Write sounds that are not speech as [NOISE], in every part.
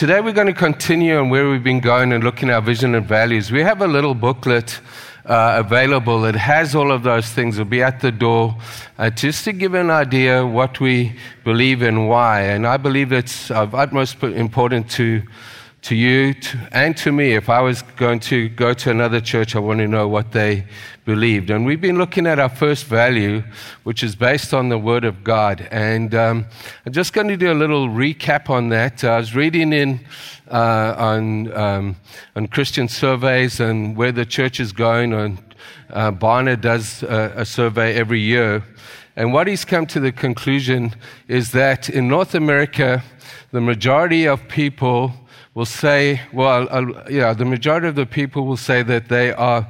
today we're going to continue on where we've been going and looking at our vision and values. We have a little booklet uh, available that has all of those things. It'll be at the door uh, just to give an idea what we believe and why. And I believe it's of utmost important to to you and to me. If I was going to go to another church, I want to know what they believed. And we've been looking at our first value, which is based on the Word of God. And um, I'm just going to do a little recap on that. I was reading in uh, on, um, on Christian surveys and where the church is going. And uh, Barna does a survey every year. And what he's come to the conclusion is that in North America, the majority of people will say, well, yeah, the majority of the people will say that they are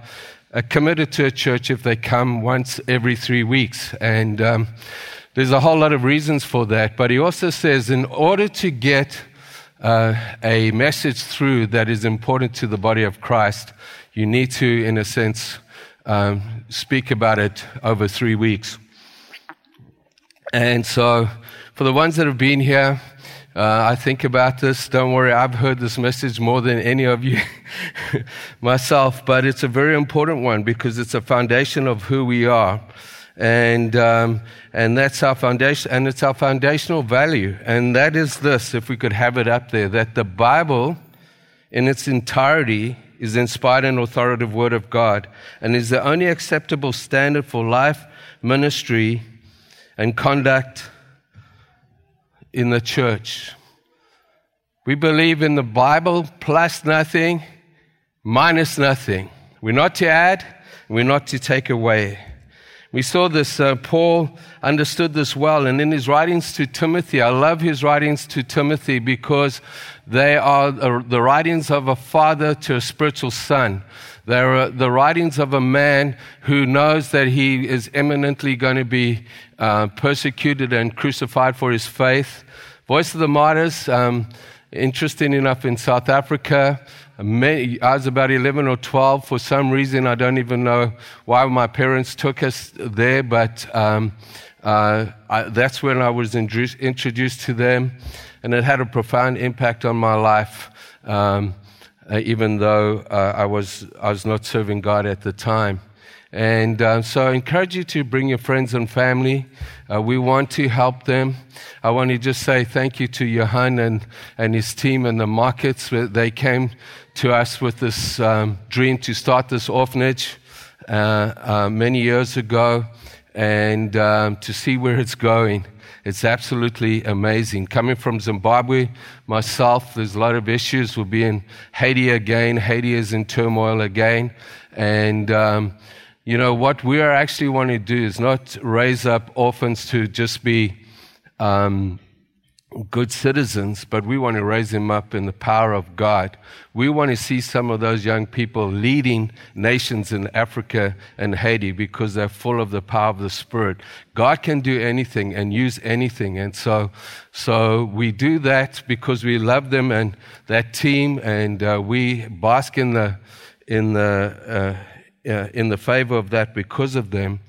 uh, committed to a church if they come once every three weeks. And um, there's a whole lot of reasons for that. But he also says, in order to get uh, a message through that is important to the body of Christ, you need to, in a sense, um, speak about it over three weeks. And so, for the ones that have been here, uh, I think about this. Don't worry, I've heard this message more than any of you [LAUGHS] myself, but it's a very important one because it's a foundation of who we are. And, um, and that's our foundation, and it's our foundational value. And that is this, if we could have it up there, that the Bible in its entirety is inspired and authoritative Word of God and is the only acceptable standard for life, ministry, and conduct in the church. We believe in the Bible plus nothing, minus nothing. We're not to add, we're not to take away. We saw this, uh, Paul understood this well, and in his writings to Timothy, I love his writings to Timothy because they are the writings of a father to a spiritual son. They're the writings of a man who knows that he is imminently going to be uh, persecuted and crucified for his faith. Voice of the Martyrs, um, interesting enough, in South Africa, I was about 11 or 12. For some reason, I don't even know why my parents took us there, but um, uh, I, that's when I was introduced to them, and it had a profound impact on my life, um, uh, even though uh, I, was, I was not serving God at the time. And uh, so I encourage you to bring your friends and family. Uh, we want to help them. I want to just say thank you to Johan and, and his team and the markets. They came to us with this um, dream to start this orphanage uh, uh many years ago and um, to see where it's going. It's absolutely amazing. Coming from Zimbabwe, myself, there's a lot of issues. We'll be in Haiti again. Haiti is in turmoil again. And um, you know, what we are actually wanting to do is not raise up orphans to just be um, good citizens, but we want to raise them up in the power of God. We want to see some of those young people leading nations in Africa and Haiti because they're full of the power of the Spirit. God can do anything and use anything. And so, so we do that because we love them and that team, and uh, we bask in the, in the, uh, uh, in the favor of that because of them.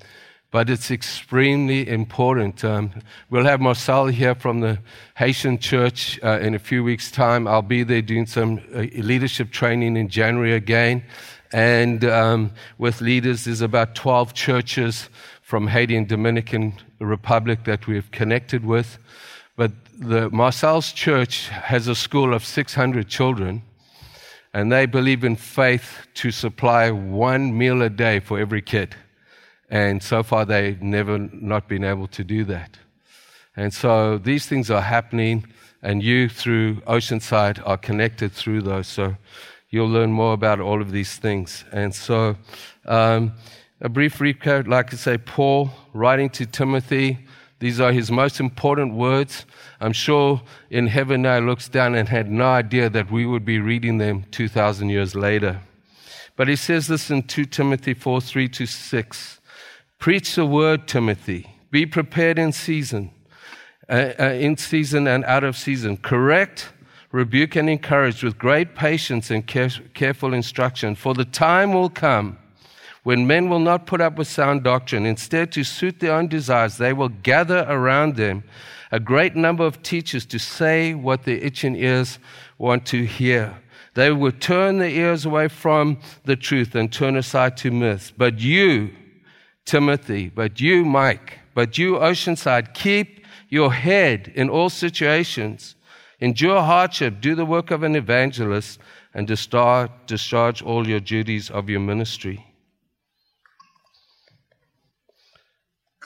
But it's extremely important. Um, we'll have Marcel here from the Haitian church uh, in a few weeks' time. I'll be there doing some uh, leadership training in January again. And um, with leaders, there's about 12 churches from Haiti and Dominican Republic that we've connected with. But the Marcel's church has a school of 600 children and they believe in faith to supply one meal a day for every kid. And so far, they've never not been able to do that. And so these things are happening, and you, through Oceanside, are connected through those. So you'll learn more about all of these things. And so, um, a brief recap like I say, Paul writing to Timothy, these are his most important words. I'm sure in heaven now looks down and had no idea that we would be reading them 2,000 years later. But he says this in 2 Timothy 4 3 to 6. Preach the word, Timothy. Be prepared in season, uh, uh, in season and out of season. Correct, rebuke, and encourage with great patience and care- careful instruction. For the time will come when men will not put up with sound doctrine. Instead, to suit their own desires, they will gather around them a great number of teachers to say what their itching ears want to hear. They will turn their ears away from the truth and turn aside to myths. But you, Timothy, but you, Mike, but you, Oceanside, keep your head in all situations. Endure hardship, do the work of an evangelist, and discharge all your duties of your ministry.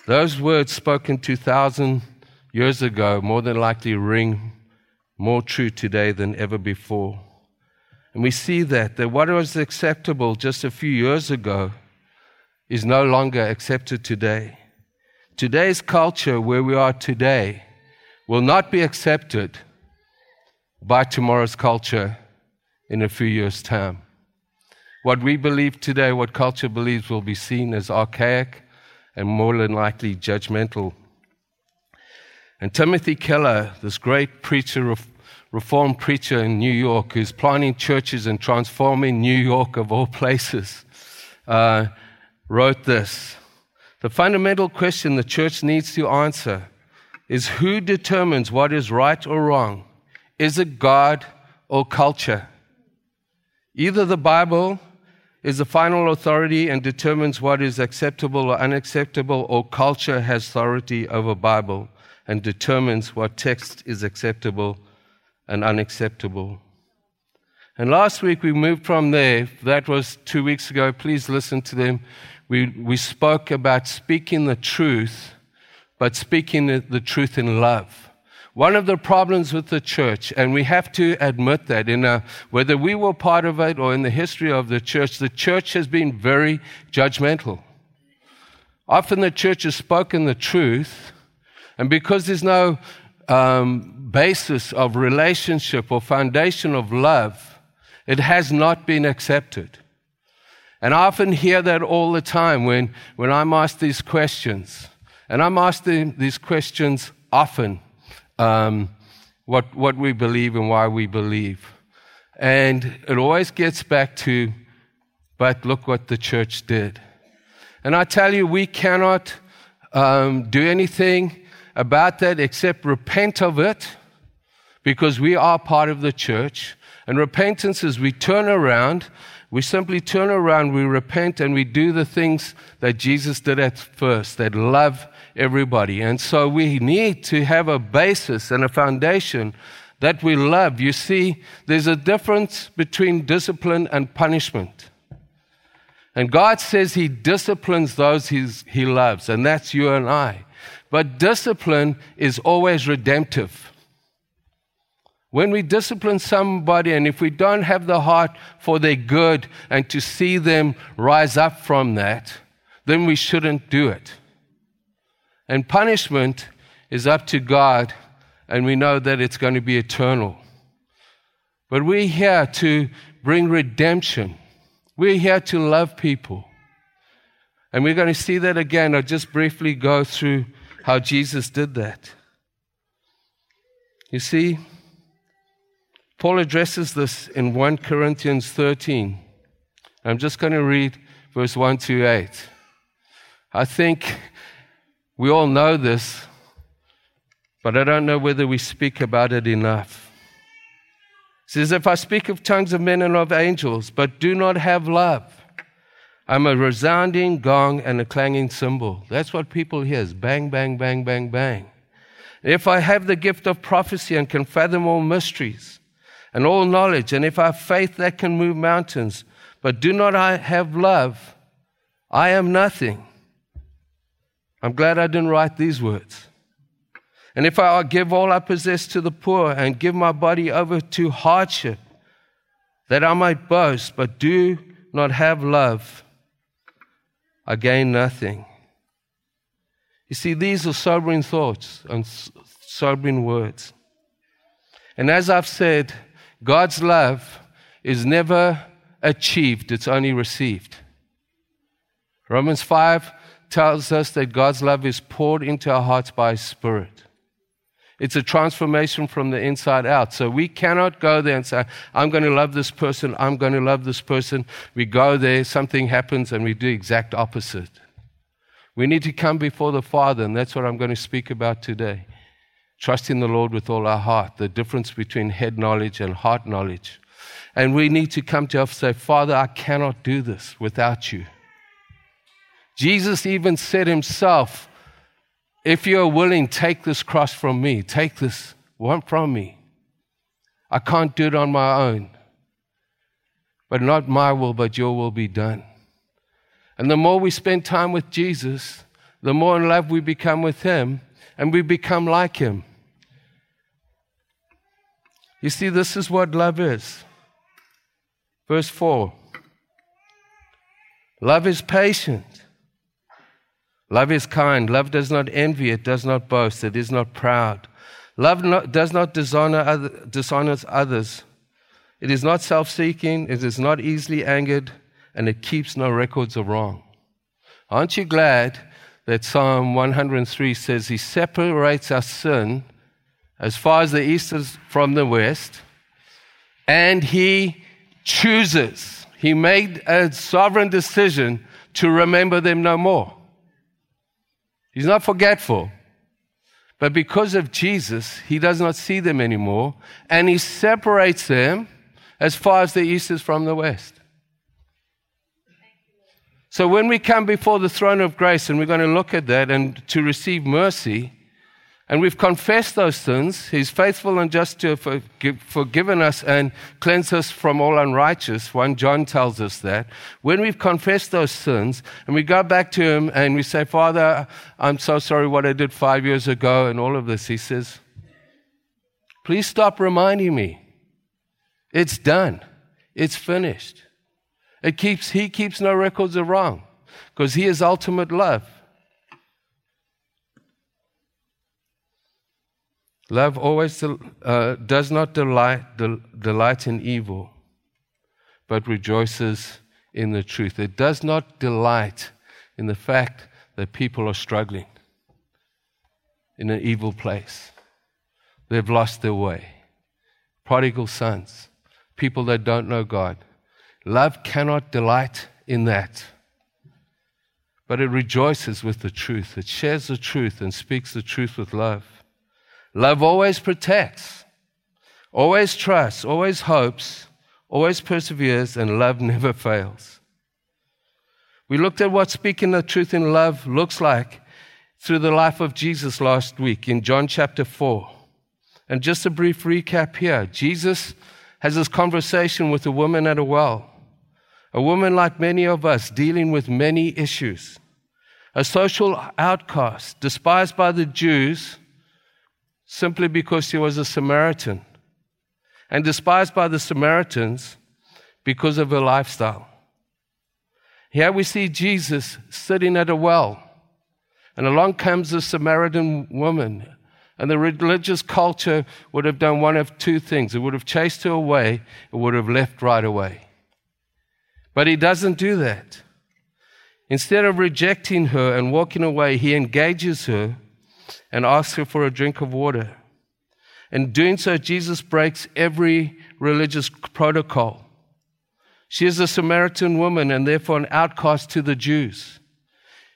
Those words spoken 2,000 years ago more than likely ring more true today than ever before. And we see that, that what was acceptable just a few years ago is no longer accepted today. Today's culture, where we are today, will not be accepted by tomorrow's culture in a few years' time. What we believe today, what culture believes, will be seen as archaic and more than likely judgmental. And Timothy Keller, this great preacher, reformed preacher in New York, who's planting churches and transforming New York of all [LAUGHS] places, uh, wrote this The fundamental question the church needs to answer is who determines what is right or wrong? Is it God or culture? Either the Bible is the final authority and determines what is acceptable or unacceptable, or culture has authority over Bible and determines what text is acceptable and unacceptable. And last week we moved from there. That was two weeks ago. Please listen to them. We, we spoke about speaking the truth, but speaking the, the truth in love. One of the problems with the church, and we have to admit that in a, whether we were part of it or in the history of the church, the church has been very judgmental. Often the church has spoken the truth, and because there's no um, basis of relationship or foundation of love, it has not been accepted. And I often hear that all the time when, when I'm asked these questions. And I'm asked these questions often um, what, what we believe and why we believe. And it always gets back to, but look what the church did. And I tell you, we cannot um, do anything about that except repent of it because we are part of the church. And repentance is we turn around, we simply turn around, we repent, and we do the things that Jesus did at first that love everybody. And so we need to have a basis and a foundation that we love. You see, there's a difference between discipline and punishment. And God says He disciplines those He loves, and that's you and I. But discipline is always redemptive. When we discipline somebody, and if we don't have the heart for their good and to see them rise up from that, then we shouldn't do it. And punishment is up to God, and we know that it's going to be eternal. But we're here to bring redemption. We're here to love people. And we're going to see that again. I'll just briefly go through how Jesus did that. You see, Paul addresses this in 1 Corinthians 13. I'm just going to read verse 1 to 8. I think we all know this, but I don't know whether we speak about it enough. It says, If I speak of tongues of men and of angels, but do not have love, I'm a resounding gong and a clanging cymbal. That's what people hear is bang, bang, bang, bang, bang. If I have the gift of prophecy and can fathom all mysteries and all knowledge, and if I have faith that can move mountains, but do not I have love, I am nothing. I'm glad I didn't write these words. And if I give all I possess to the poor and give my body over to hardship, that I might boast, but do not have love, I gain nothing. You see, these are sobering thoughts and sobering words. And as I've said, God's love is never achieved, it's only received. Romans 5 tells us that God's love is poured into our hearts by His Spirit. It's a transformation from the inside out. So we cannot go there and say, I'm going to love this person, I'm going to love this person. We go there, something happens, and we do exact opposite. We need to come before the Father, and that's what I'm going to speak about today. Trusting the Lord with all our heart, the difference between head knowledge and heart knowledge. And we need to come to us and say, Father, I cannot do this without you. Jesus even said himself, If you are willing, take this cross from me, take this one from me. I can't do it on my own. But not my will, but your will be done. And the more we spend time with Jesus, the more in love we become with him, and we become like him. You see, this is what love is. Verse 4 Love is patient. Love is kind. Love does not envy. It does not boast. It is not proud. Love not, does not dishonor other, dishonors others. It is not self seeking. It is not easily angered. And it keeps no records of wrong. Aren't you glad that Psalm 103 says He separates our sin as far as the east is from the west, and He chooses, He made a sovereign decision to remember them no more. He's not forgetful. But because of Jesus, he does not see them anymore, and he separates them as far as the east is from the west. So when we come before the throne of grace, and we're going to look at that and to receive mercy, and we've confessed those sins, He's faithful and just to have forgiven us and cleanse us from all unrighteous. 1 John tells us that. When we've confessed those sins and we go back to Him and we say, Father, I'm so sorry what I did five years ago and all of this, He says, Please stop reminding me. It's done. It's finished. It keeps, he keeps no records of wrong because He is ultimate love. Love always uh, does not delight, del- delight in evil, but rejoices in the truth. It does not delight in the fact that people are struggling in an evil place. They've lost their way. Prodigal sons, people that don't know God. Love cannot delight in that. But it rejoices with the truth. It shares the truth and speaks the truth with love. Love always protects, always trusts, always hopes, always perseveres, and love never [LAUGHS] fails. We looked at what speaking the truth in love looks like through the life of Jesus last week in John chapter 4. And just a brief recap here Jesus has this conversation with a woman at a well, a woman like many of us dealing with many issues, a social outcast, despised by the Jews simply because she was a Samaritan and despised by the Samaritans because of her lifestyle. Here we see Jesus sitting at a well, and along comes a Samaritan woman. And the religious culture would have done one of two things it would have chased her away, it would have left right away. But he doesn't do that. Instead of rejecting her and walking away, he engages her and asks her for a drink of water. In doing so, Jesus breaks every religious protocol. She is a Samaritan woman and therefore an outcast to the Jews.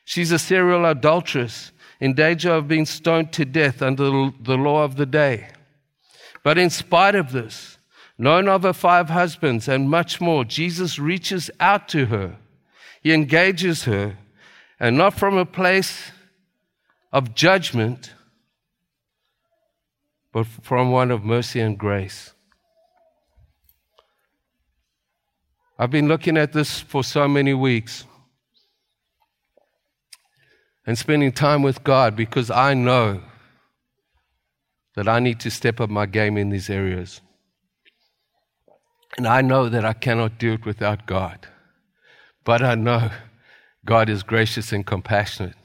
She's a serial adulteress in danger of being stoned to death under the law of the day. But in spite of this, known of her five husbands and much more, Jesus reaches out to her. He engages her, and not from a place of judgment, but from one of mercy and grace. I've been looking at this for so many weeks and spending time with God because I know that I need to step up my game in these areas. And I know that I cannot do it without God. But I know God is gracious and compassionate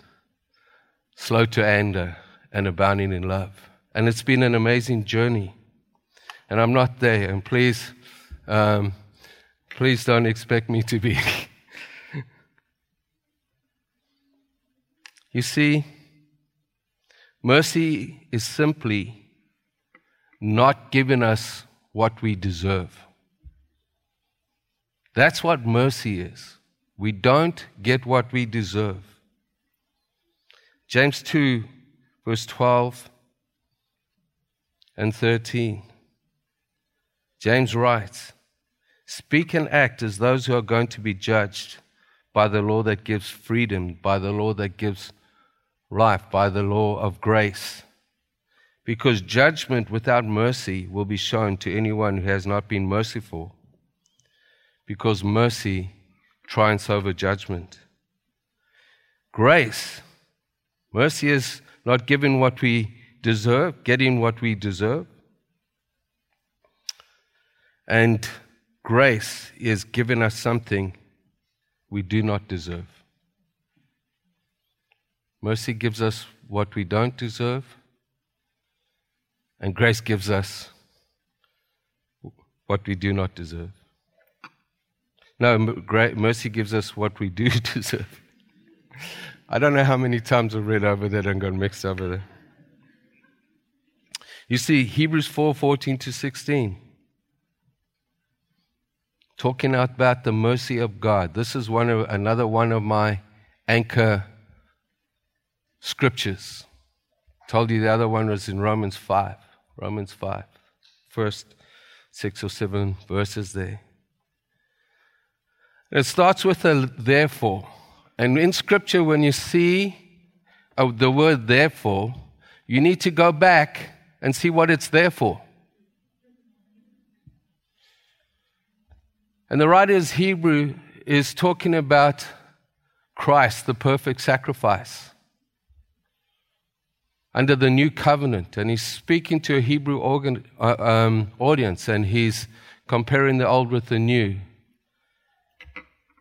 slow to anger, and abounding in love. And it's been an amazing journey. And I'm not there. And please, um, please don't expect me to be. [LAUGHS] you see, mercy is simply not giving us what we deserve. That's what mercy is. We don't get what we deserve. James 2, verse 12. and 13. James writes, Speak and act as those who are going to be judged by the law that gives freedom, by the law that gives life, by the law of grace. Because judgment without mercy will be shown to anyone who has not been merciful. Because mercy triumphs over judgment. Grace, mercy is not giving what we deserve, getting what we deserve. And grace is giving us something we do not deserve. Mercy gives us what we don't deserve, and grace gives us what we do not deserve. No, mercy gives us what we do [LAUGHS] deserve. I don't know how many times I've read over that and got mixed over there. You see, Hebrews 4 14 to 16 talking about the mercy of God. This is one of, another one of my anchor scriptures. Told you the other one was in Romans 5. Romans 5. First six or seven verses there. It starts with a therefore. And in scripture, when you see uh, the word therefore, you need to go back and see what it's there for. And the writer's Hebrew is talking about Christ, the perfect sacrifice, under the new covenant. And he's speaking to a Hebrew organ, uh, um, audience and he's comparing the old with the new.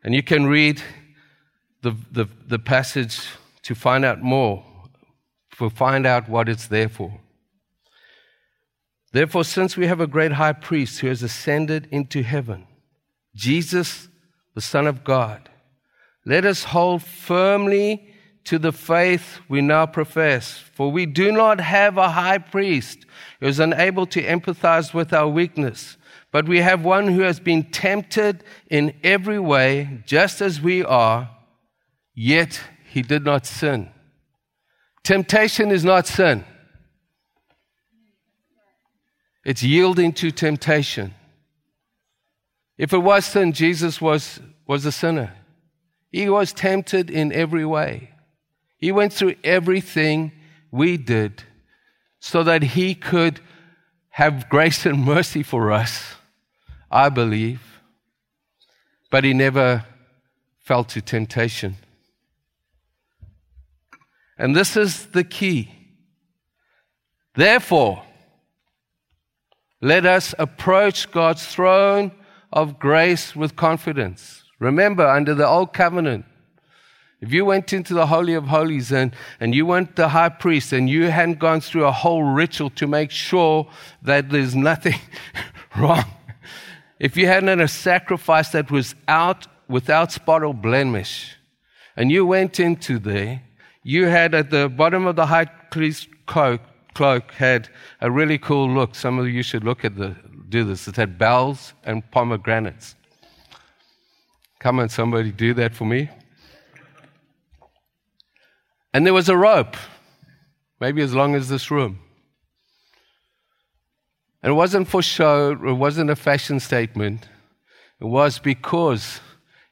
And you can read the, the, the passage to find out more, to find out what it's there for. Therefore, since we have a great high priest who has ascended into heaven, Jesus, the Son of God. Let us hold firmly to the faith we now profess, for we do not have a high priest who is unable to empathize with our weakness, but we have one who has been tempted in every way, just as we are, yet he did not sin. Temptation is not sin. It's yielding to temptation. If it was sin, Jesus was, was a sinner. He was tempted in every way. He went through everything we did so that he could have grace and mercy for us, I believe. But he never fell to temptation. And this is the key. Therefore, let us approach God's throne of grace with confidence. Remember, under the old covenant, if you went into the Holy of Holies and, and you weren't the high priest and you hadn't gone through a whole ritual to make sure that there's nothing [LAUGHS] wrong, if you hadn't had a sacrifice that was out without spot or blemish, and you went into there, you had at the bottom of the high priest cloak, cloak had a really cool look. Some of you should look at the do this. It had bells and pomegranates. Come on, somebody do that for me. And there was a rope, maybe as long as this room. And it wasn't for show, it wasn't a fashion statement. It was because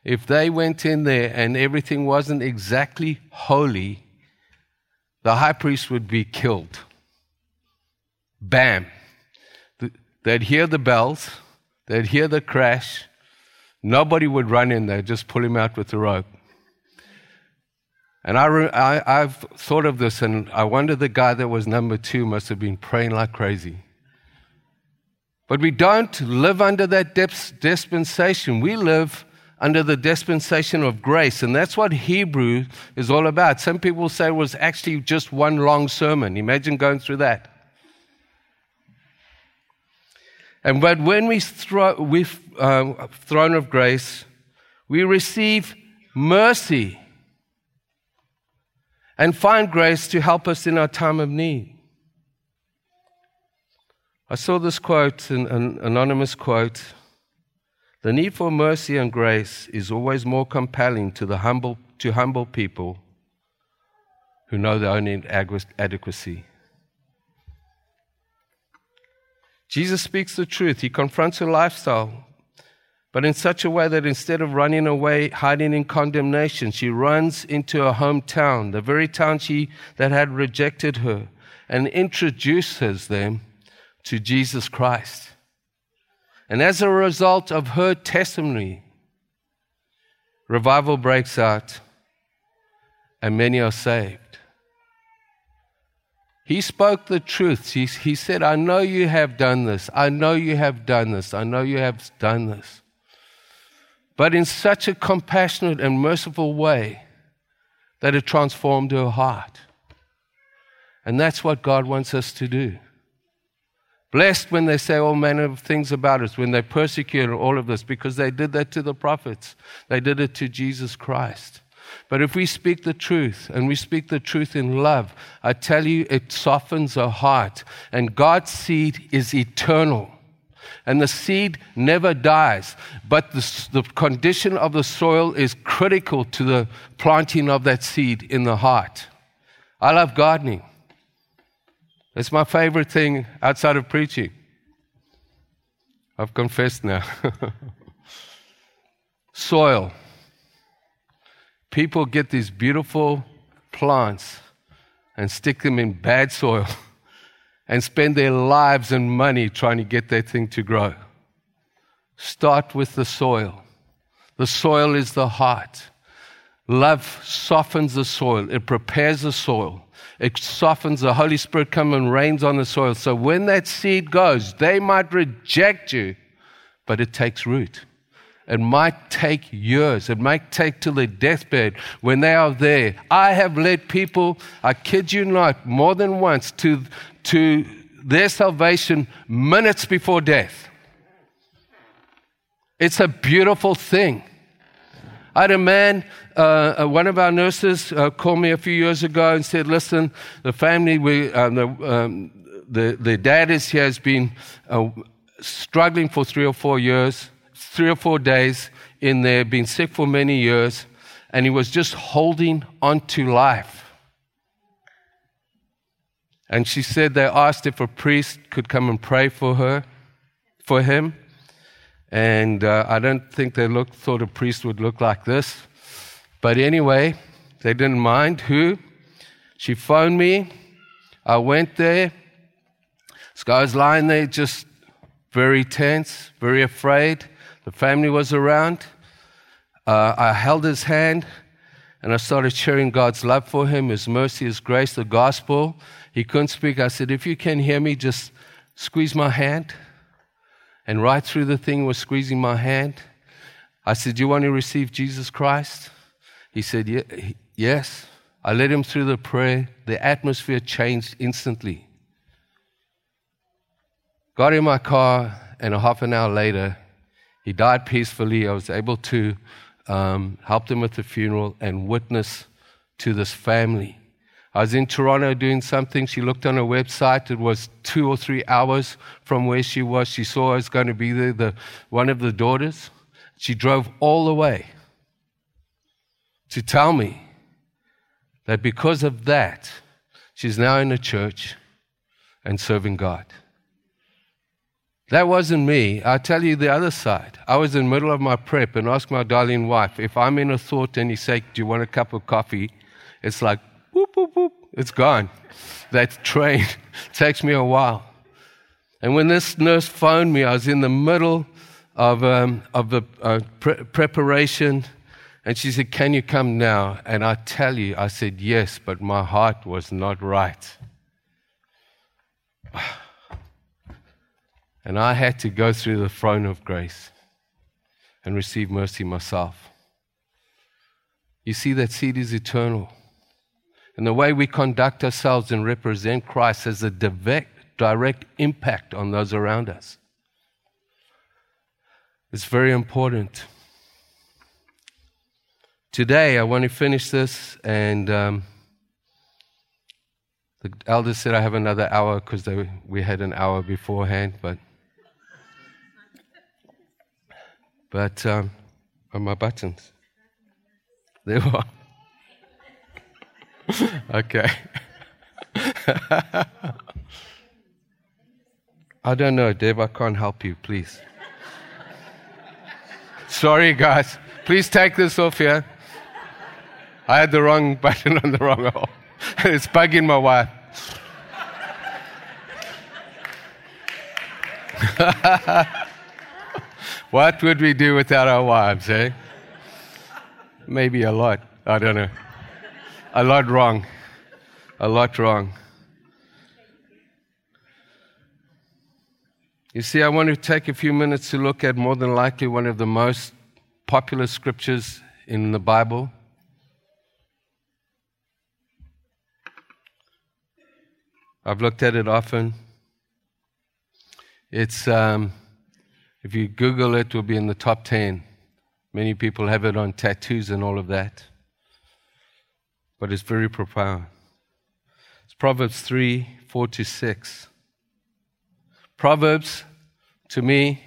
if they went in there and everything wasn't exactly holy, the high priest would be killed. Bam. They'd hear the bells, they'd hear the crash. Nobody would run in there, just pull him out with the rope. And I, I, have thought of this, and I wonder the guy that was number two must have been praying like crazy. But we don't live under that dispensation. We live under the dispensation of grace. And that's what Hebrew is all about. Some people say it was actually just one long sermon. Imagine going through that. And but when we throw, with um, throne of grace, we receive mercy and find grace to help us in our time of need. I saw this quote, an, an anonymous quote. The need for mercy and grace is always more compelling to the humble to humble people who know their own inadequacy. Jesus speaks the truth. He confronts her lifestyle, but in such a way that instead of running away, hiding in condemnation, she runs into her hometown, the very town she, that had rejected her, and introduces them to Jesus Christ. And as a result of her testimony, revival breaks out and many are saved. He spoke the truth. He, he said, I know you have done this. I know you have done this. I know you have done this but in such a compassionate and merciful way that it transformed her heart. And that's what God wants us to do. Blessed when they say all manner of things about us, when they persecute all of this, because they did that to the prophets. They did it to Jesus Christ. But if we speak the truth and we speak the truth in love, I tell you, it softens our heart. And God's seed is eternal and the seed never dies. But the, the, condition of the soil is critical to the planting of that seed in the heart. I love gardening. It's my favorite thing outside of preaching. I've confessed now. [LAUGHS] soil. People get these beautiful plants and stick them in bad soil. [LAUGHS] and spend their lives and money trying to get that thing to grow. Start with the soil. The soil is the heart. Love softens the soil, it prepares the soil. It softens the Holy Spirit comes and rains on the soil. So when that seed goes, they might reject you, but it takes root. It might take years. It might take till their deathbed when they are there. I have led people, I kid you not, more than once to to their salvation minutes before death. It's a beautiful thing. I had a man, uh, uh, one of our nurses, uh, called me a few years ago and said, "Listen, the family, we, um, the, um, the, the dad is here, has been uh, struggling for three or four years, three or four days in there, been sick for many years, and he was just holding on to life." And she said they asked if a priest could come and pray for her, for him. And uh, I don't think they looked, thought a priest would look like this. But anyway, they didn't mind who. She phoned me. I went there. This guy was lying there just very tense, very afraid. The family was around. Uh, I held his hand and I started sharing God's love for him, his mercy, his grace, the gospel. He couldn't speak. I said, If you can hear me, just squeeze my hand. And right through the thing was squeezing my hand. I said, Do you want to receive Jesus Christ? He said, Yes. I led him through the prayer. The atmosphere changed instantly. Got in my car, and a half an hour later, he died peacefully. I was able to um, help him with the funeral and witness to this family. I was in Toronto doing something. She looked on her website. It was two or three hours from where she was. She saw I was going to be there, the, one of the daughters. She drove all the way to tell me that because of that, she's now in a church and serving God. That wasn't me. I'll tell you the other side. I was in the middle of my prep and asked my darling wife, if I'm in a thought and he say, Do you want a cup of coffee? It's like, Boop, boop. It's gone. That train [LAUGHS] takes me a while. And when this nurse phoned me, I was in the middle of, um, of the uh, pre- preparation. And she said, Can you come now? And I tell you, I said, Yes, but my heart was not right. [SIGHS] And I had to go through the throne of grace and receive mercy myself. You see, that seed is eternal. And the way we conduct ourselves and represent Christ has a direct, direct impact on those around us. It's very important. Today, I want to finish this, and um, the elders said I have another hour because we had an hour beforehand, but. But um, on my buttons, there were. [LAUGHS] okay. [LAUGHS] I don't know, Deb. I can't help you, please. Sorry, guys. Please take this off here. I had the wrong button on the wrong hole. [LAUGHS] it's bugging my wife. what would we do without our wives, eh? Maybe a lot. I don't know. A lot wrong. A lot wrong. You see, I want to take a few minutes to look at more than likely one of the most popular scriptures in the Bible. I've looked at it often. It's, um, if you Google it, it will be in the top 10. Many people have it on tattoos and all of that. But it's very profound. It's Proverbs 3 4 to 6. Proverbs, to me,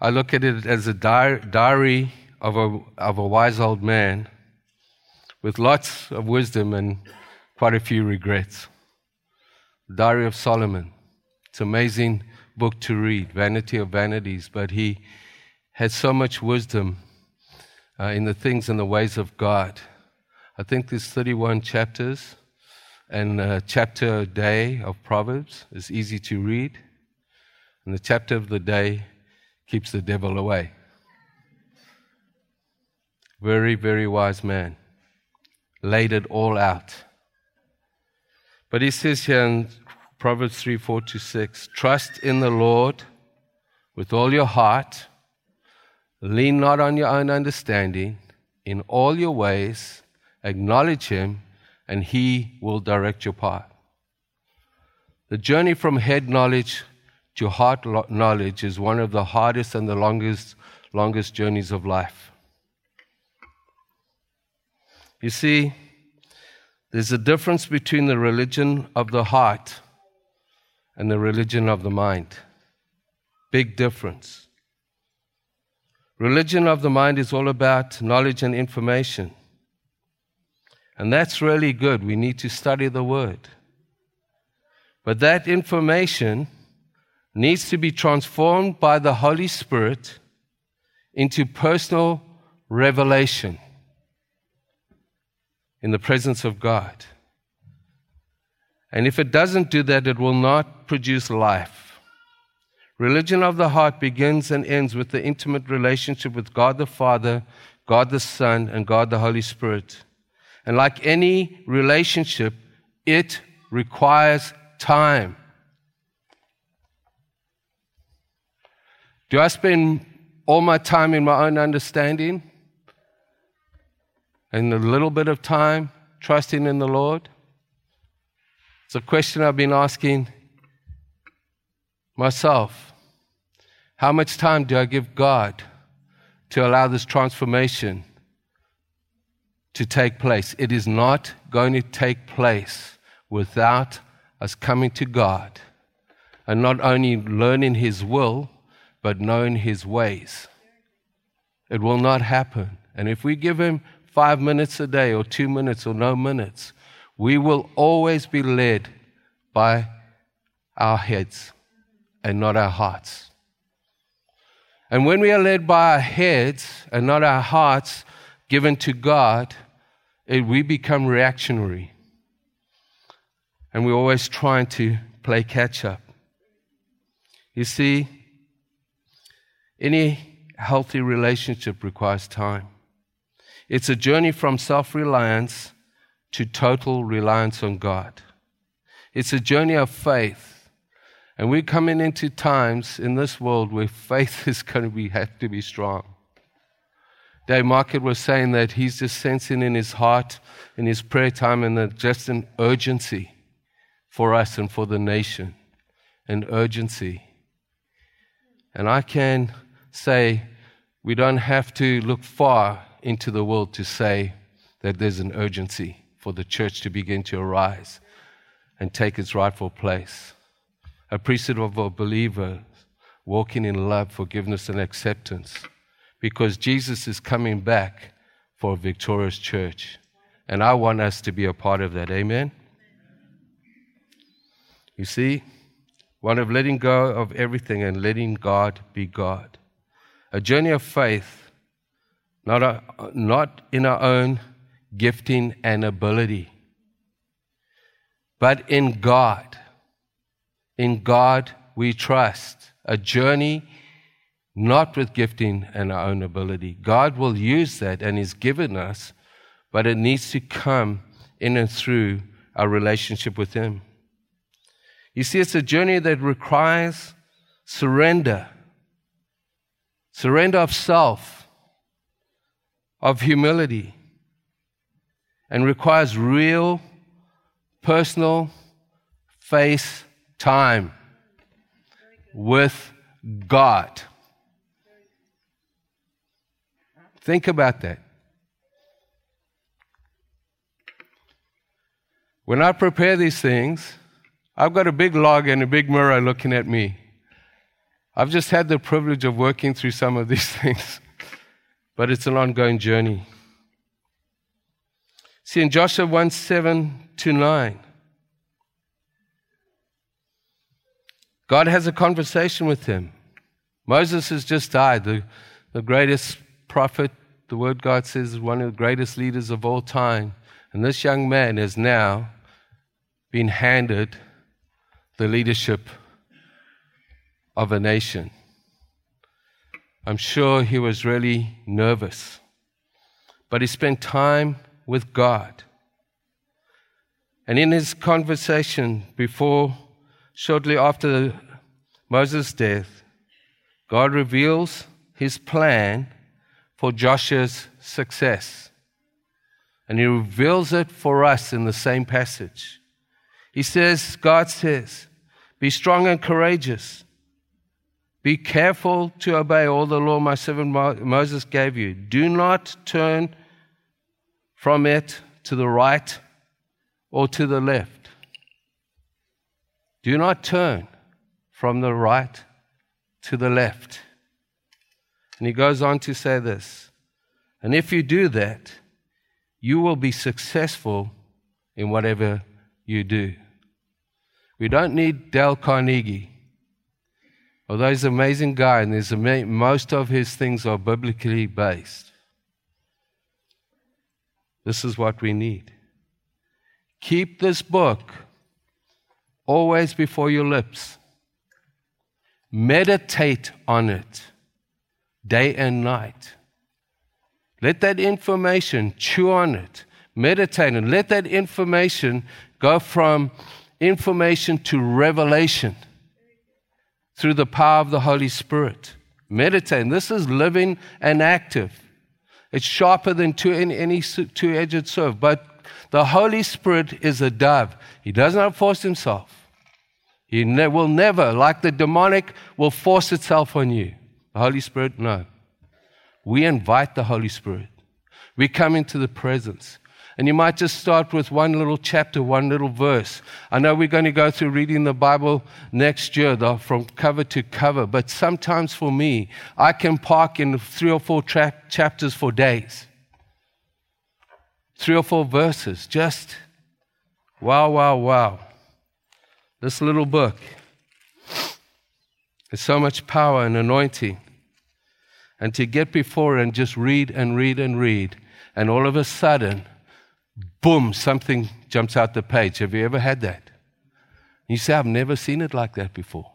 I look at it as a diary of a, of a wise old man with lots of wisdom and quite a few regrets. Diary of Solomon. It's an amazing book to read, Vanity of Vanities, but he had so much wisdom uh, in the things and the ways of God. I think there's 31 chapters, and a chapter a day of Proverbs is easy to read. And the chapter of the day keeps the devil away. Very, very wise man. Laid it all out. But he says here in Proverbs 3 4 to 6 Trust in the Lord with all your heart, lean not on your own understanding, in all your ways, acknowledge him, and he will direct your path. The journey from head knowledge to heart knowledge is one of the hardest and the longest, longest journeys of life. You see, there's a difference between the religion of the heart and the religion of the mind. Big difference. Religion of the mind is all about knowledge and information. And that's really good. We need to study the Word. But that information needs to be transformed by the Holy Spirit into personal revelation in the presence of God. And if it doesn't do that, it will not produce life. Religion of the heart begins and ends with the intimate relationship with God the Father, God the Son, and God the Holy Spirit. And like any relationship, it requires time. Do I spend all my time in my own understanding? and a little bit of time trusting in the Lord? It's a question I've been asking myself. How much time do I give God to allow this transformation to take place? It is not going to take place without us coming to God and not only learning His will, but knowing His ways. It will not happen. And if we give Him five minutes a day or two minutes or no minutes. We will always be led by our heads and not our hearts. And when we are led by our heads and not our hearts given to God, it, we become reactionary. And we're always trying to play catch up. You see, any healthy relationship requires time. It's a journey from self reliance to total reliance on God. It's a journey of faith. And we're coming into times in this world where [LAUGHS] faith is going to be, have to be strong. Dave Market was saying that he's just sensing in his heart, in his prayer time, and that just an urgency for us and for the nation. An urgency. And I can say we don't have to look far into the world to say that there's an urgency for the church to begin to arise and take its rightful place. A priesthood of a believer walking in love, forgiveness, and acceptance because Jesus is coming back for a victorious church. And I want us to be a part of that. Amen? You see, one of letting go of everything and letting God be God. A journey of faith, not, a, not in our own gifting and ability, but in God. In God we trust. A journey not with gifting and our own ability. God will use that and He's given us, but it needs to come in and through our relationship with Him. You see, it's a journey that requires surrender surrender of self, of humility, and requires real, personal face time with God. Think about that. When I prepare these things, I've got a big log and a big mirror looking at me. I've just had the privilege of working through some of these [LAUGHS] things, but it's an ongoing journey. See, in Joshua 1 7 to 9, God has a conversation with him. Moses has just died, the, the greatest prophet, the word God says, is one of the greatest leaders of all time. And this young man has now been handed the leadership of a nation. I'm sure he was really nervous, but he spent time with God. And in his conversation before, shortly after Moses' death, God reveals his plan for Joshua's success. And he reveals it for us in the same passage. He says, God says, Be strong and courageous. Be careful to obey all the law my servant Moses gave you. Do not turn from it to the right or to the left. Do not turn from the right to the left. And he goes on to say this And if you do that, you will be successful in whatever you do. We don't need Dale Carnegie. Although he's an amazing guy, and there's most of his things are biblically based. This is what we need. Keep this book always before your lips. Meditate on it day and night. Let that information, chew on it, meditate it. Let that information go from information to revelation through the power of the Holy Spirit. Meditate. This is living and active. It's sharper than two, any two edged sword. But the Holy Spirit is a dove. He does not force himself. He ne- will never, like the demonic, will force itself on you. The Holy Spirit, no. We invite the Holy Spirit. We come into the presence. And you might just start with one little chapter, one little verse. I know we're going to go through reading the Bible next year, though, from cover to cover. But sometimes for me, I can park in three or four tra- chapters for days. Three or four verses. Just wow, wow, wow. This little book. There's so much power and anointing. And to get before and just read and read and read, and all of a sudden, boom, something jumps out the page. Have you ever had that? You say, I've never seen it like that before.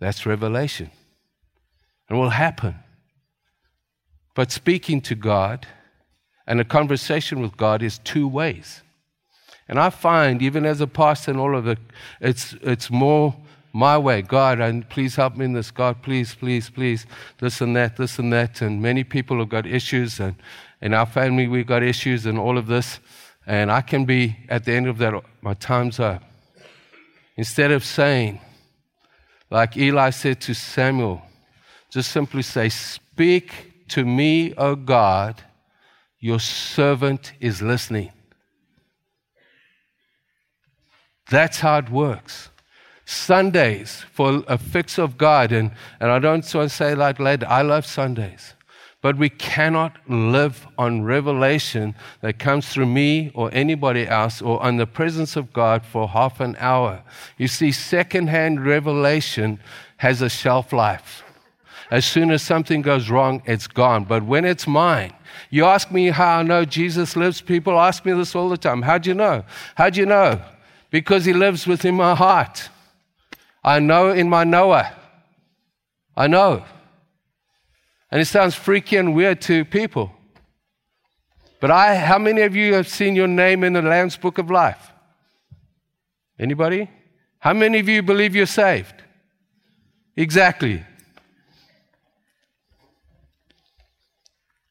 That's revelation. And will happen. But speaking to God and a conversation with God is two ways. And I find, even as a pastor and all of it, it's, it's more my way. God, and please help me in this. God, please, please, please, this and that, this and that. And many people have got issues, and in our family, we've got issues and all of this. And I can be at the end of that, my time's up. Instead of saying, like Eli said to Samuel, just simply say, Speak to me, O God, your servant is listening. That's how it works. Sundays for a fix of God. And, and I don't want to say like later, I love Sundays. But we cannot live on revelation that comes through me or anybody else or on the presence of God for half an hour. You see, secondhand revelation has a shelf life. As soon as something goes wrong, it's gone. But when it's mine, you ask me how I know Jesus lives. People ask me this all the time. How do you know? How do you know? Because he lives within my heart. I know in my knower. I know. And it sounds freaky and weird to people. But I, how many of you have seen your name in the Lamb's Book of Life? Anybody? How many of you believe you're saved? Exactly.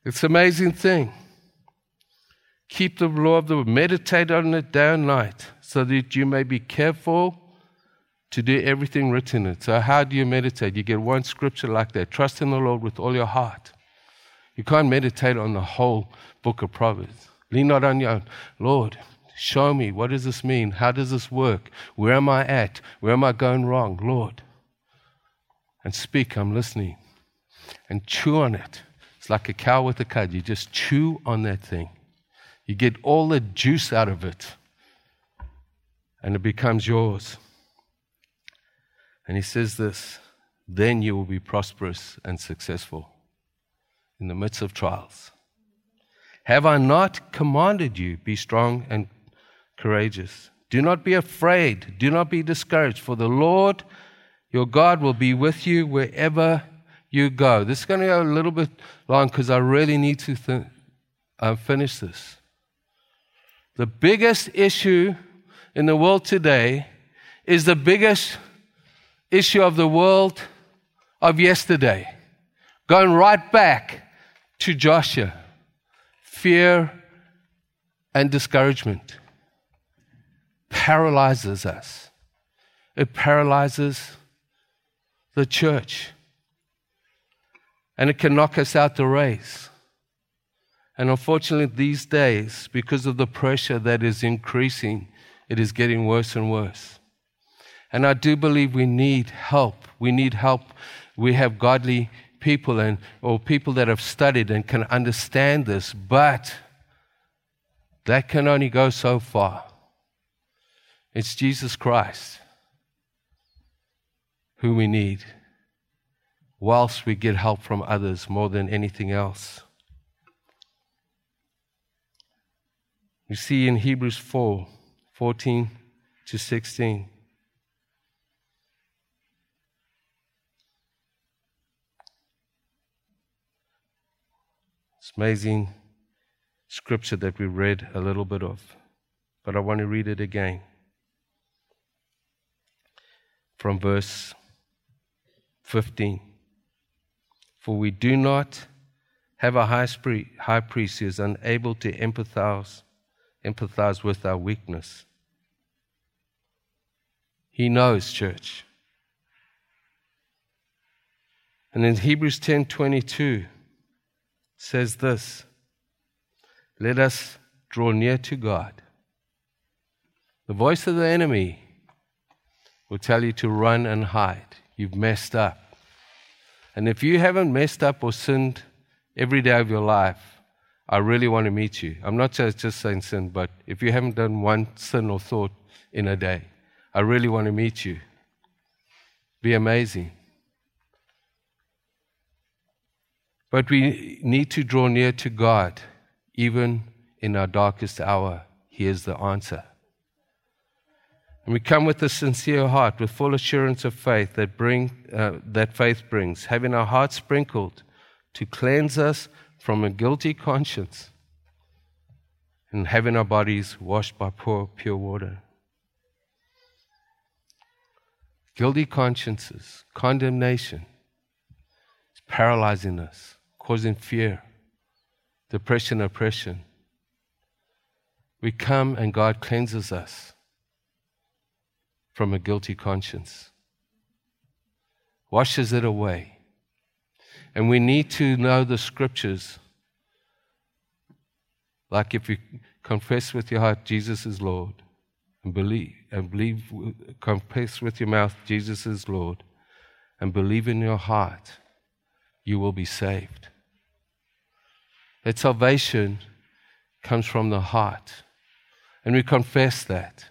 It's an amazing thing. Keep the law of the meditate on it day and night, so that you may be careful to do everything written in it. So, how do you meditate? You get one scripture like that trust in the Lord with all your heart. You can't meditate on the whole book of Proverbs. Lean not on your own. Lord, show me what does this mean? How does this work? Where am I at? Where am I going wrong? Lord. And speak, I'm listening. And chew on it. It's like a cow with a cud. You just chew on that thing. You get all the juice out of it, and it becomes yours. And he says this then you will be prosperous and successful in the midst of trials. Have I not commanded you, be strong and courageous? Do not be afraid, do not be discouraged, for the Lord your God will be with you wherever you go. This is going to go a little bit long because I really need to th- uh, finish this. The biggest issue in the world today is the biggest issue of the world of yesterday, going right back to Joshua fear and discouragement paralyzes us. It paralyzes the church. And it can knock us out the race. And unfortunately, these days, because of the pressure that is increasing, it is getting worse and worse. And I do believe we need help. We need help. We have godly people and or people that have studied and can understand this, but that can only go so far. It's Jesus Christ who we need, whilst we get help from others more than anything else. You see in Hebrews 4 14 to 16. Amazing scripture that we read a little bit of, but I want to read it again. From verse 15. For we do not have a high high priest who is unable to empathize, empathize with our weakness. He knows, church. And in Hebrews 10:22, says this Let us draw near to God. The voice of the enemy will tell you to run and hide. You've messed up. And if you haven't messed up or sinned every day of your life, I really want to meet you. I'm not just, just saying sin, but if you haven't done one sin or thought in a day, I really want to meet you. Be amazing. But we need to draw near to God, even in our darkest hour. He is the answer. And we come with a sincere heart, with full assurance of faith that, bring, uh, that faith brings, having our hearts sprinkled to cleanse us from a guilty conscience, and having our bodies washed by pure, pure water. Guilty consciences, condemnation, is paralyzing us causing fear, depression, oppression. We come and God cleanses us from a guilty conscience, washes it away. And we need to know the scriptures. Like if you confess with your heart Jesus is Lord, and believe, and believe, confess with your mouth Jesus is Lord, and believe in your heart, you will be saved. That salvation comes from the heart. And we confess that.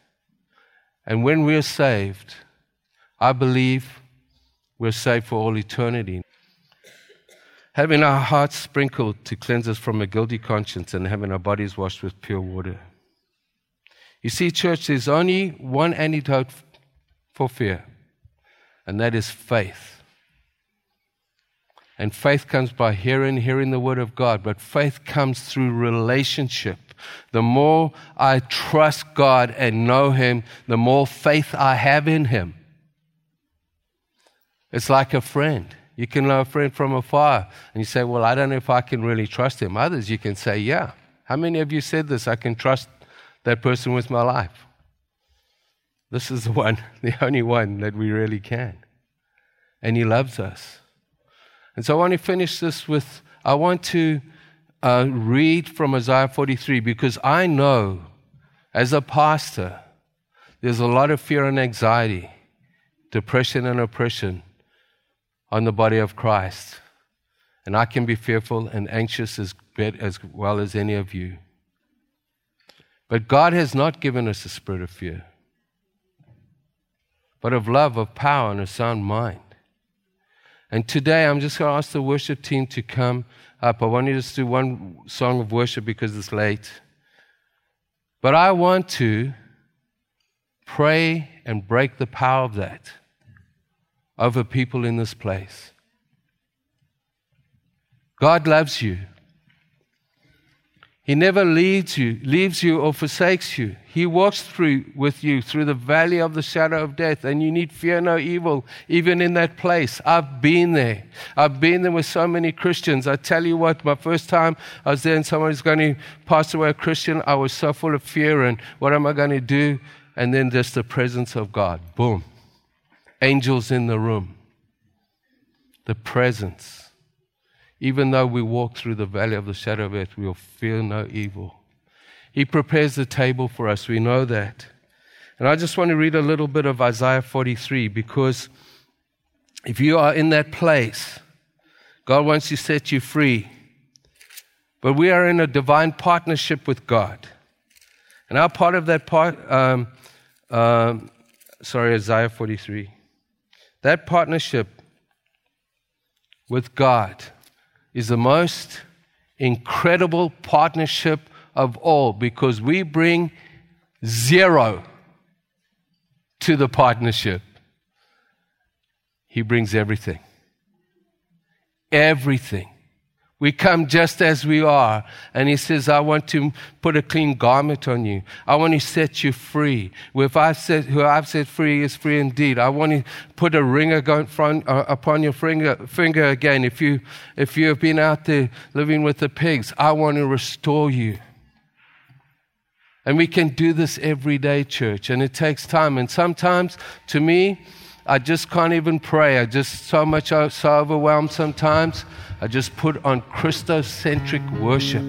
And when we're saved, I believe we're saved for all eternity. Having our hearts sprinkled to cleanse us from a guilty conscience and having our bodies washed with pure water. You see, church, there's only one antidote for fear, and that is faith. And faith comes by hearing, hearing the word of God, but faith comes through relationship. The more I trust God and know Him, the more faith I have in Him. It's like a friend. You can know a friend from afar, and you say, Well, I don't know if I can really trust him. Others, you can say, Yeah. How many of you said this? I can trust that person with my life. This is the one, [LAUGHS] the only one that we really can. And He loves us. And so I want to finish this with I want to uh, read from Isaiah 43 because I know as a pastor, there's a lot of fear and anxiety, depression and oppression on the body of Christ. And I can be fearful and anxious as, as well as any of you. But God has not given us a spirit of fear, but of love, of power, and a sound mind. And today I'm just going to ask the worship team to come up. I want you to do one song of worship because it's late. But I want to pray and break the power of that over people in this place. God loves you. He never leaves you, leaves you, or forsakes you. He walks through with you through the valley of the shadow of death, and you need fear no evil, even in that place. I've been there. I've been there with so many Christians. I tell you what, my first time I was there and someone was going to pass away a Christian, I was so full of fear and what am I going to do? And then just the presence of God. Boom. Angels in the room. The presence. Even though we walk through the valley of the shadow of death, we will fear no evil. He prepares the table for us. We know that. And I just want to read a little bit of Isaiah 43 because if you are in that place, God wants to set you free. But we are in a divine partnership with God. And our part of that part, um, um, sorry, Isaiah 43. That partnership with God is the most incredible partnership of all because we bring zero to the partnership. He brings everything. Everything. We come just as we are. And he says, I want to put a clean garment on you. I want to set you free. If I've set, who I've set free is free indeed. I want to put a ring uh, upon your finger, finger again. If you, if you have been out there living with the pigs, I want to restore you. And we can do this every day, church. And it takes time. And sometimes, to me, I just can't even pray. I just so much uh, so overwhelmed sometimes. I just put on Christocentric worship.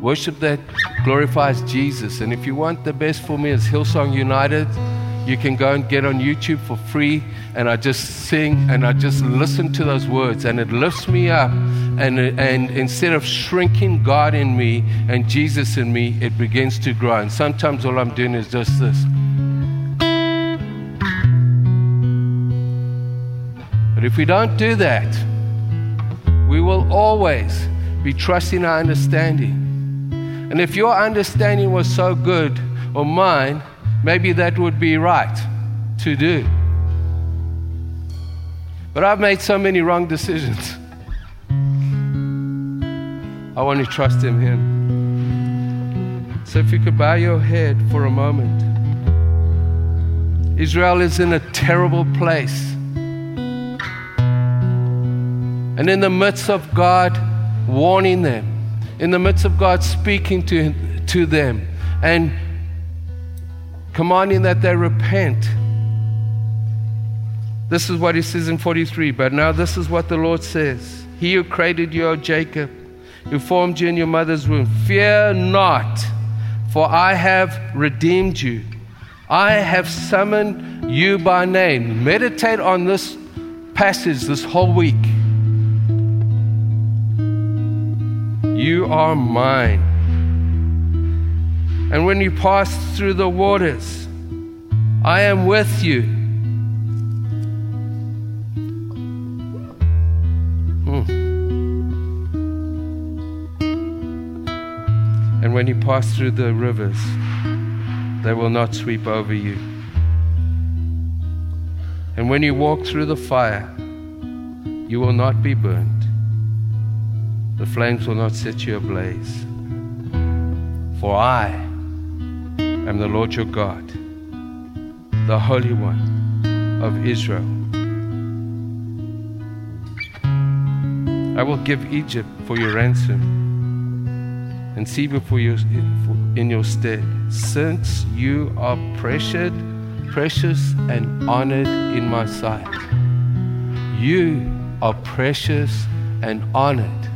Worship that glorifies Jesus. And if you want the best for me as Hillsong United, you can go and get on YouTube for free. And I just sing and I just listen to those words. And it lifts me up. And, and instead of shrinking God in me and Jesus in me, it begins to grow. And sometimes all I'm doing is just this. But if we don't do that, we will always be trusting our understanding. And if your understanding was so good, or mine, maybe that would be right to do. But I've made so many wrong decisions. I want to trust in Him. So if you could bow your head for a moment. Israel is in a terrible place. And in the midst of God warning them, in the midst of God speaking to, to them and commanding that they repent, this is what he says in 43. But now this is what the Lord says He who created you, O Jacob, who formed you in your mother's womb, fear not, for I have redeemed you. I have summoned you by name. Meditate on this passage this whole week. You are mine. And when you pass through the waters, I am with you. Hmm. And when you pass through the rivers, they will not sweep over you. And when you walk through the fire, you will not be burned. The flames will not set you ablaze. For I am the Lord your God, the Holy One of Israel. I will give Egypt for your ransom and Seba for your, in your stead, since you are precious, precious and honored in my sight. You are precious and honored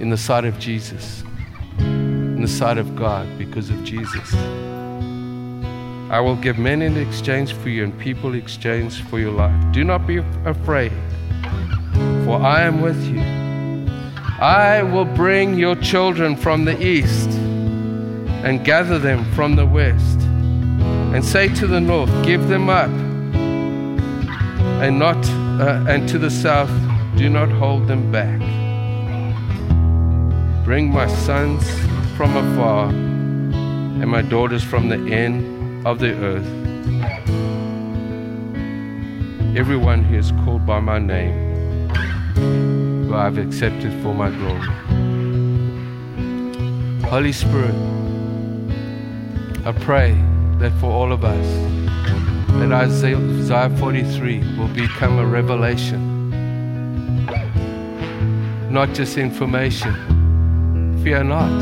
in the sight of Jesus, in the sight of God because of Jesus. I will give men in exchange for you and people in exchange for your life. Do not be afraid, for I am with you. I will bring your children from the east and gather them from the west and say to the north, Give them up, and not uh, and to the south, do not hold them back. Bring my sons from afar and my daughters from the end of the earth. Everyone who is called by my name, who I have accepted for my glory. Holy Spirit, I pray that for all of us, that Isaiah 43 will become a revelation, not just information. Fear not.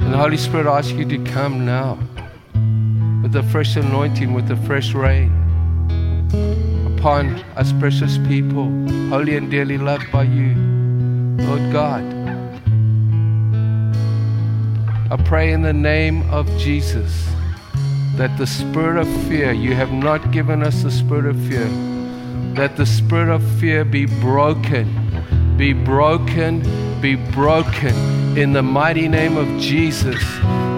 And the Holy Spirit asks you to come now with a fresh anointing, with a fresh rain upon us precious people, holy and dearly loved by you, Lord God. I pray in the name of Jesus that the spirit of fear, you have not given us the spirit of fear, that the spirit of fear be broken, be broken, be broken in the mighty name of Jesus.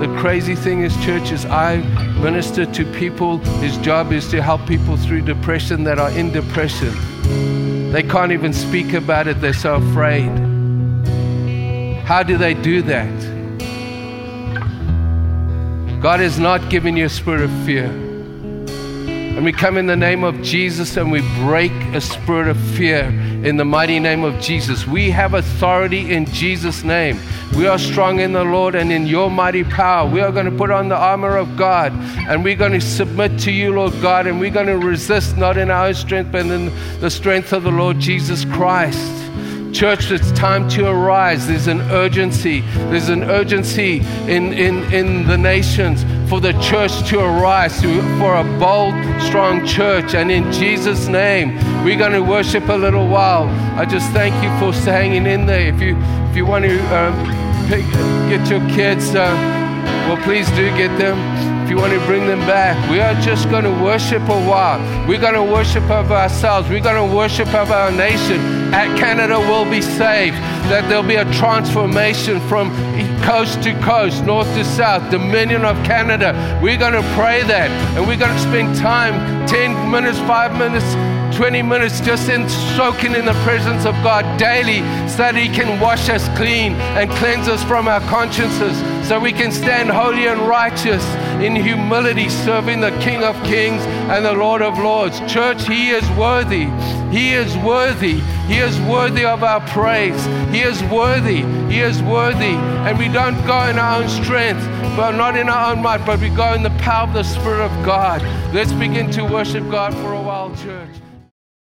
The crazy thing is, churches, I minister to people, his job is to help people through depression that are in depression. They can't even speak about it, they're so afraid. How do they do that? God has not given you a spirit of fear. And we come in the name of Jesus and we break a spirit of fear in the mighty name of Jesus. We have authority in Jesus' name. We are strong in the Lord and in your mighty power. We are going to put on the armor of God and we're going to submit to you, Lord God, and we're going to resist not in our own strength, but in the strength of the Lord Jesus Christ. Church, it's time to arise. There's an urgency. There's an urgency in, in, in the nations for the church to arise, for a bold, strong church. And in Jesus' name, we're going to worship a little while. I just thank you for hanging in there. If you, if you want to um, pick, get your kids, uh, well, please do get them If you want to bring them back. We are just going to worship a while. We're going to worship of ourselves. We're going to worship of our nation. At Canada will be saved. That there'll be a transformation from coast to coast, north to south, dominion of Canada. We're going to pray that. And we're going to spend time 10 minutes, 5 minutes 20 minutes just in soaking in the presence of God daily so that He can wash us clean and cleanse us from our consciences so we can stand holy and righteous in humility, serving the King of Kings and the Lord of Lords. Church, He is worthy. He is worthy. He is worthy of our praise. He is worthy. He is worthy. And we don't go in our own strength, but not in our own might, but we go in the power of the Spirit of God. Let's begin to worship God for a while, church.